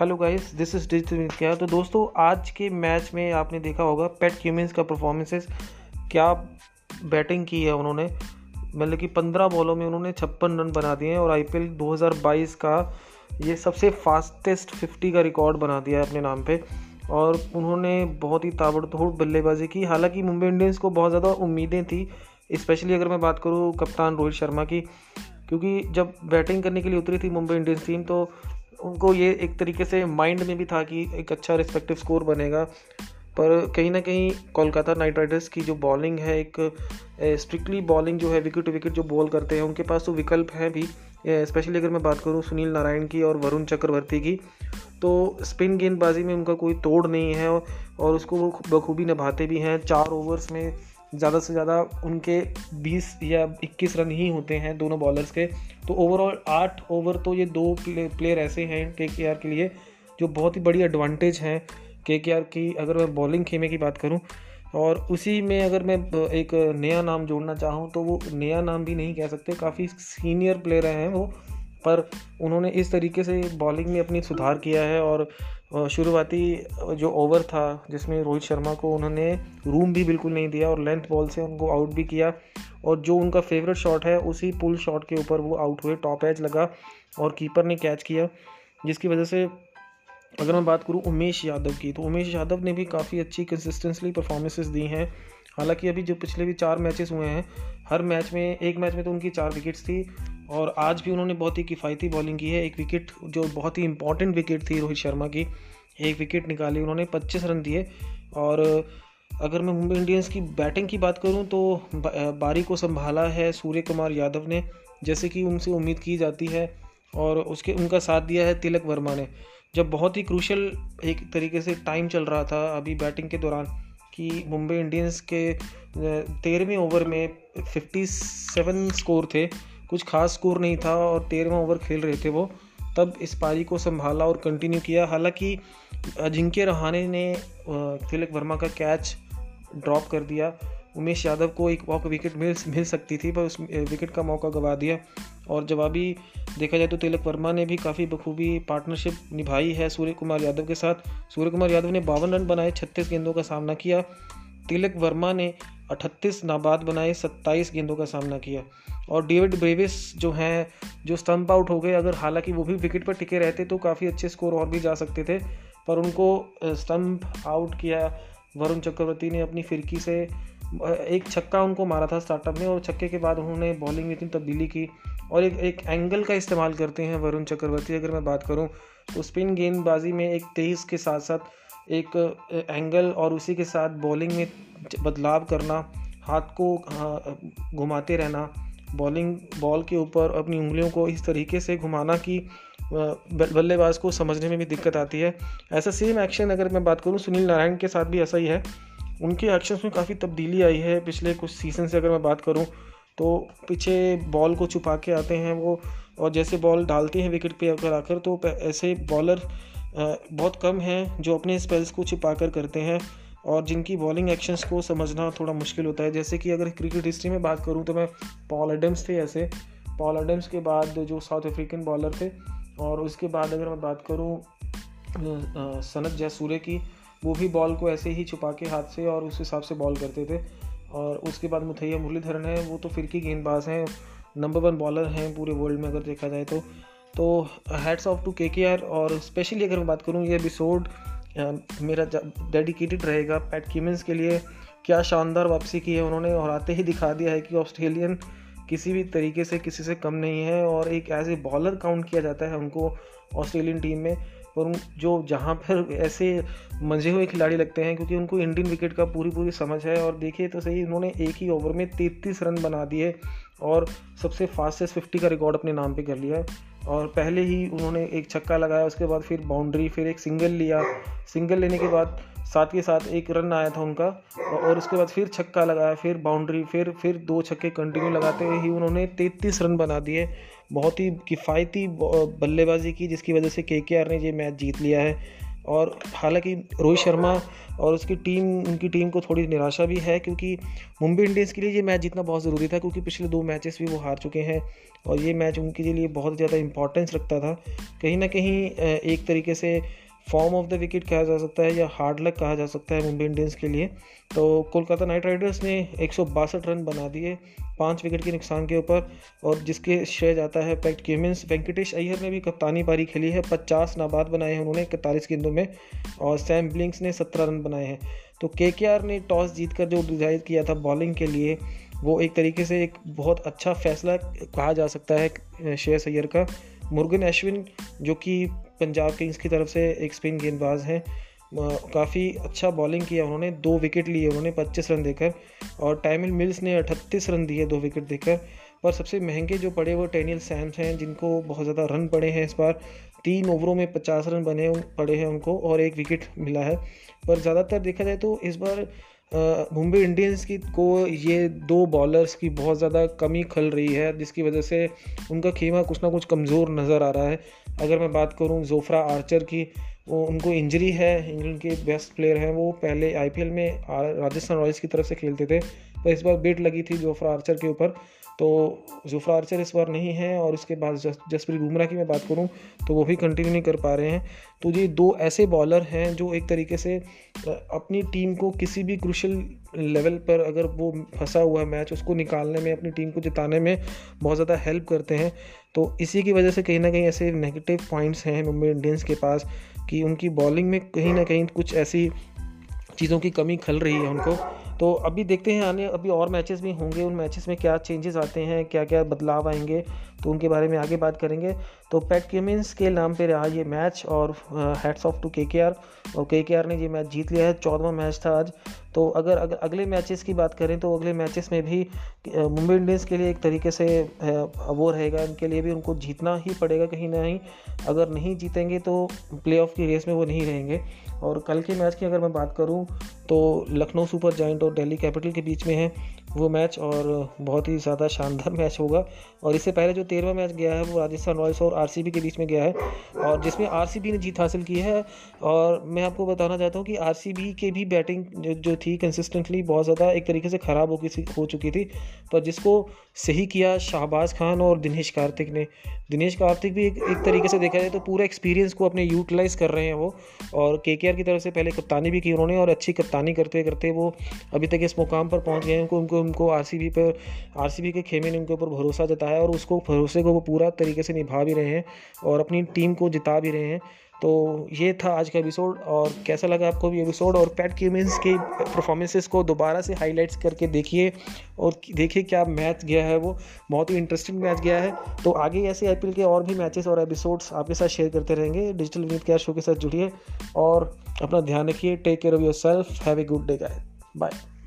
Hello guys this is digital क्या तो दोस्तों, आज के मैच में आपने देखा होगा पेट क्यूमिंस का परफॉर्मेंसेस क्या बैटिंग की है उन्होंने? मतलब कि पंद्रह बॉलों में उन्होंने छप्पन रन बना दिए हैं और आईपीएल 2022 का ये सबसे फास्टेस्ट 50 का रिकॉर्ड बना दिया है अपने नाम पे। और उन्होंने बहुत ही ताबड़तोड़ बल्लेबाजी की। हालाँकि मुंबई इंडियंस को बहुत ज़्यादा उम्मीदें थी स्पेशली अगर मैं बात करूँ कप्तान रोहित शर्मा की, क्योंकि जब बैटिंग करने के लिए उतरी थी मुंबई इंडियंस टीम तो उनको ये एक तरीके से माइंड में भी था कि एक अच्छा रिस्पेक्टिव स्कोर बनेगा। पर कहीं ना कहीं कोलकाता नाइट राइडर्स की जो बॉलिंग है, एक स्ट्रिक्टली बॉलिंग जो है विकेट टू विकेट जो बॉल करते हैं, उनके पास तो विकल्प हैं भी। स्पेशली अगर मैं बात करूँ सुनील नारायण की और वरुण चक्रवर्ती की तो स्पिन गेंदबाजी में उनका कोई तोड़ नहीं है और उसको वो बखूबी निभाते भी हैं। चार ओवर्स में ज़्यादा से ज़्यादा उनके 20 या 21 रन ही होते हैं दोनों बॉलर्स के। तो ओवरऑल आठ ओवर तो ये दो प्ले, प्लेयर ऐसे हैं के के आर के लिए जो बहुत ही बड़ी एडवांटेज हैं। के के आर की अगर मैं बॉलिंग खेमे की बात करूँ और उसी में अगर मैं एक नया नाम जोड़ना चाहूँ तो वो नया नाम भी नहीं कह सकते काफ़ी सीनियर प्लेयर हैं वो। पर उन्होंने इस तरीके से बॉलिंग में अपनी सुधार किया है और शुरुआती जो ओवर था, जिसमें रोहित शर्मा को उन्होंने रूम भी बिल्कुल नहीं दिया और लेंथ बॉल से उनको आउट भी किया और जो उनका फेवरेट शॉट है, उसी पुल शॉट के ऊपर वो आउट हुए टॉप एज लगा और कीपर ने कैच किया, जिसकी वजह से अगर मैं बात करूँ उमेश यादव की तो उमेश यादव ने भी काफ़ी अच्छी कंसिस्टेंसली परफॉर्मेंसेस दी हैं। हालाँकि अभी जो पिछले भी चार मैचेस हुए हैं, हर मैच में, एक मैच में तो उनकी चार विकेट्स थी और आज भी उन्होंने बहुत ही किफ़ायती बॉलिंग की है। एक विकेट जो बहुत ही इंपॉर्टेंट विकेट थी रोहित शर्मा की, एक विकेट निकाली उन्होंने, पच्चीस रन दिए। और अगर मैं मुंबई इंडियंस की बैटिंग की बात करूँ तो बारी को संभाला है सूर्य कुमार यादव ने, जैसे कि उनसे उम्मीद की जाती है और उसके, उनका साथ दिया है तिलक वर्मा ने। जब बहुत ही क्रूशल एक तरीके से टाइम चल रहा था अभी बैटिंग के दौरान कि मुंबई इंडियंस के तेरहवें ओवर में 57 स्कोर थे। कुछ खास स्कोर नहीं था और तेरहवा ओवर खेल रहे थे वो। तब इस पारी को संभाला और कंटिन्यू किया। हालाँकि, अजिंक्य रहाने ने तिलक वर्मा का कैच ड्रॉप कर दिया। उमेश यादव को एक वॉक विकेट मिल मिल सकती थी, पर उस विकेट का मौका गवा दिया। और जवाबी देखा जाए तो तिलक वर्मा ने भी काफ़ी बखूबी पार्टनरशिप निभाई है सूर्य कुमार यादव के साथ। सूर्य कुमार यादव ने बावन रन बनाए, छत्तीस गेंदों का सामना किया। तिलक वर्मा ने अठतीस नाबाद बनाए, सत्ताईस गेंदों का सामना किया। और डेविड ब्रेविस जो हैं, जो स्टम्प आउट हो गए, अगर हालाँकि वो भी विकेट पर टिके रहते तो काफ़ी अच्छे स्कोर और भी जा सकते थे। पर उनको स्टम्प आउट किया। वरुण चक्रवर्ती ने अपनी फिरकी से एक छक्का उनको मारा था स्टार्टअप में और छक्के के बाद उन्होंने बॉलिंग में इतनी तब्दीली की और एक एक एंगल का इस्तेमाल करते हैं वरुण चक्रवर्ती, अगर मैं बात करूँ तो स्पिन गेंदबाजी में एक तेज़ के साथ साथ एक एंगल और उसी के साथ बॉलिंग में बदलाव करना, हाथ को घुमाते रहना बॉलिंग बॉल के ऊपर अपनी उंगलियों को इस तरीके से घुमाना कि बल्लेबाज को समझने में भी दिक्कत आती है। ऐसा सेम एक्शन अगर मैं बात करूँ, सुनील नारायण के साथ भी ऐसा ही है। उनके एक्शंस में काफ़ी तब्दीली आई है। पिछले कुछ सीज़न से अगर मैं बात करूँ तो पीछे बॉल को छुपा के आते हैं वो, और जैसे बॉल डालते हैं विकेट पे अगर आकर तो ऐसे बॉलर बहुत कम हैं जो अपने स्पेल्स को छुपा कर करते हैं, और जिनकी बॉलिंग एक्शंस को समझना थोड़ा मुश्किल होता है। जैसे कि अगर क्रिकेट हिस्ट्री में बात करूँ तो मैं पॉल एडम्स थे ऐसे। पॉल एडम्स के बाद जो साउथ अफ्रीकन बॉलर थे, और उसके बाद अगर मैं बात करूँ सनत जयसूर्य की वो भी बॉल को ऐसे ही छुपा के हाथ से और उस हिसाब से बॉल करते थे। और उसके बाद मुथैया मुरलीधरन है, वो तो फिरकी गेंदबाज हैं नंबर वन बॉलर हैं पूरे वर्ल्ड में अगर देखा जाए तो। तो हैड्स ऑफ़ टू के के आर और स्पेशली अगर मैं बात करूँ, ये एपिसोड मेरा डेडिकेटेड रहेगा पैट कीमेंस के लिए। क्या शानदार वापसी की है उन्होंने और आते ही दिखा दिया है कि ऑस्ट्रेलियन किसी भी तरीके से किसी से कम नहीं है और एक एज ए बॉलर काउंट किया जाता है उनको ऑस्ट्रेलियन टीम में। पर जो जहाँ पर ऐसे मंजे हुए खिलाड़ी लगते हैं, क्योंकि उनको इंडियन विकेट का पूरी पूरी समझ है, और देखिए तो सही उन्होंने एक ही ओवर में तैतीस रन बना दिए, और सबसे फास्टेस्ट फिफ्टी का रिकॉर्ड अपने नाम पे कर लिया है। और पहले ही उन्होंने एक छक्का लगाया, उसके बाद फिर बाउंड्री फिर एक सिंगल लिया। सिंगल लेने के बाद साथ के साथ एक रन आया था उनका, और उसके बाद फिर छक्का लगाया, फिर बाउंड्री फिर फिर दो छक्के कंटिन्यू लगाते ही उन्होंने तैतीस रन बना दिए। बहुत ही किफ़ायती बल्लेबाजी की, जिसकी वजह से के ने ये मैच जीत लिया है। और हालाँकि रोहित शर्मा और उसकी टीम, उनकी टीम को थोड़ी निराशा भी है, क्योंकि मुंबई इंडियंस के लिए ये मैच जीतना बहुत ज़रूरी था, क्योंकि पिछले दो मैचेस भी वो हार चुके हैं और ये मैच उनके लिए बहुत ज़्यादा इंपॉर्टेंस रखता था। कहीं ना कहीं एक तरीके से फॉर्म ऑफ़ द विकेट कहा जा सकता है या हार्ड लक कहा जा सकता है मुंबई इंडियंस के लिए। तो कोलकाता नाइट राइडर्स ने एक सौ बासठ रन बना दिए पाँच विकेट के नुकसान के ऊपर और जिसके श्रेय जाता है पैक्ट क्यूमिन्स वेंकटेश अय्यर ने भी कप्तानी पारी खेली है, पचास नाबाद बनाए हैं उन्होंने इकतालीस गेंदों में और सैम ब्लिंक्स ने सत्रह रन बनाए हैं। तो के ने टॉस जीत जो डिसाइड किया था बॉलिंग के लिए, वो एक तरीके से एक बहुत अच्छा फैसला कहा जा सकता है शेयर अय्यर का। मुर्गन अश्विन, जो कि पंजाब किंग्स की तरफ़ से एक स्पिन गेंदबाज हैं काफ़ी अच्छा बॉलिंग किया उन्होंने, दो विकेट लिए उन्होंने, पच्चीस रन देकर, और टाइमिल मिल्स ने अठतीस रन दिए दो विकेट देकर, पर सबसे महँगे जो पड़े वो टेनियल सैम्स हैं, जिनको बहुत ज़्यादा रन पड़े हैं इस बार, तीन ओवरों में पचास रन बने पड़े हैं उनको, और एक विकेट मिला है, पर ज़्यादातर देखा जाए तो इस बार मुंबई इंडियंस की को ये दो बॉलर्स की बहुत ज़्यादा कमी खल रही है, जिसकी वजह से उनका खेमा कुछ ना कुछ कमज़ोर नज़र आ रहा है। अगर मैं बात करूँ जोफ्रा आर्चर की वो उनको इंजरी है, इंग्लैंड के बेस्ट प्लेयर हैं, वो पहले आईपीएल में राजस्थान रॉयल्स की तरफ़ से खेलते थे, पर इस बार बेट लगी थी जोफ्रा आर्चर के ऊपर। तो जोफ्रा आर्चर इस बार नहीं है, और उसके बाद जसप्रीत बुमराह की मैं बात करूँ तो वो भी कंटिन्यू नहीं कर पा रहे हैं। तो ये दो ऐसे बॉलर हैं जो एक तरीके से अपनी टीम को किसी भी क्रुशल लेवल पर अगर वो फंसा हुआ मैच उसको निकालने में, अपनी टीम को जिताने में बहुत ज़्यादा हेल्प करते हैं। तो इसी की वजह से कहीं ना कहीं ऐसे नेगेटिव पॉइंट्स हैं मुंबई इंडियंस के पास। कि उनकी बॉलिंग में कहीं ना कहीं कुछ ऐसी चीज़ों की कमी खल रही है उनको। तो अभी देखते हैं आने अभी और मैचेस भी होंगे उन मैचेस में क्या चेंजेस आते हैं क्या क्या बदलाव आएँगे तो उनके बारे में आगे बात करेंगे। तो पैट केमिन्स के नाम पे रहा ये मैच और हेड्स ऑफ़ टू के के आर और के के आर ने ये मैच जीत लिया है चौदहवा मैच था आज। तो अगर, अगर अगले मैचेस की बात करें तो अगले मैचेस में भी मुंबई इंडियंस के लिए एक तरीके से वो रहेगा इनके लिए भी उनको जीतना ही पड़ेगा कहीं ना कहीं। अगर नहीं जीतेंगे तो प्ले की रेस में वो नहीं रहेंगे। और कल के मैच की अगर मैं बात करूँ तो लखनऊ सुपर जॉइंट और दिल्ली कैपिटल के बीच में है। वो मैच और बहुत ही ज़्यादा शानदार मैच होगा। और इससे पहले जो तेरहवा मैच गया है वो राजस्थान रॉयल्स और आरसीबी के बीच में गया है। और जिसमें आरसीबी ने जीत हासिल की है और मैं आपको बताना चाहता हूँ कि आरसीबी के भी बैटिंग जो, जो थी कंसिस्टेंटली बहुत ज़्यादा एक तरीके से ख़राब हो गई हो चुकी थी। पर जिसको सही किया शाहबाज खान और दिनेश कार्तिक ने। दिनेश कार्तिक भी एक, एक तरीके से देखा जाए तो पूरा एक्सपीरियंस को अपने यूटिलाइज़ कर रहे हैं वो। और के की तरफ़ से पहले कप्तानी भी की उन्होंने और अच्छी कप्तानी करते करते वो अभी तक इस मुकाम पर पहुँच गए उनको उनको उनको आर पर आर के खेमे ने उनके ऊपर भरोसा जताया है और उसको, भरोसे को वो पूरा तरीके से निभा भी रहे हैं और अपनी टीम को जिता भी रहे हैं। तो ये था आज का एपिसोड और कैसा लगा आपको भी एपिसोड? और पैट क्यूमिन्स के परफॉर्मेंसेस को दोबारा से हाईलाइट्स करके देखिए और देखिए क्या मैच गया है वो। बहुत ही इंटरेस्टिंग मैच गया है। तो आगे ऐसे आईपीएल के और भी मैचेस और एपिसोड्स आपके साथ शेयर करते रहेंगे। डिजिटल विनीत केयर शो के साथ जुड़िए और अपना ध्यान रखिए। Take care of yourself have a good day guy bye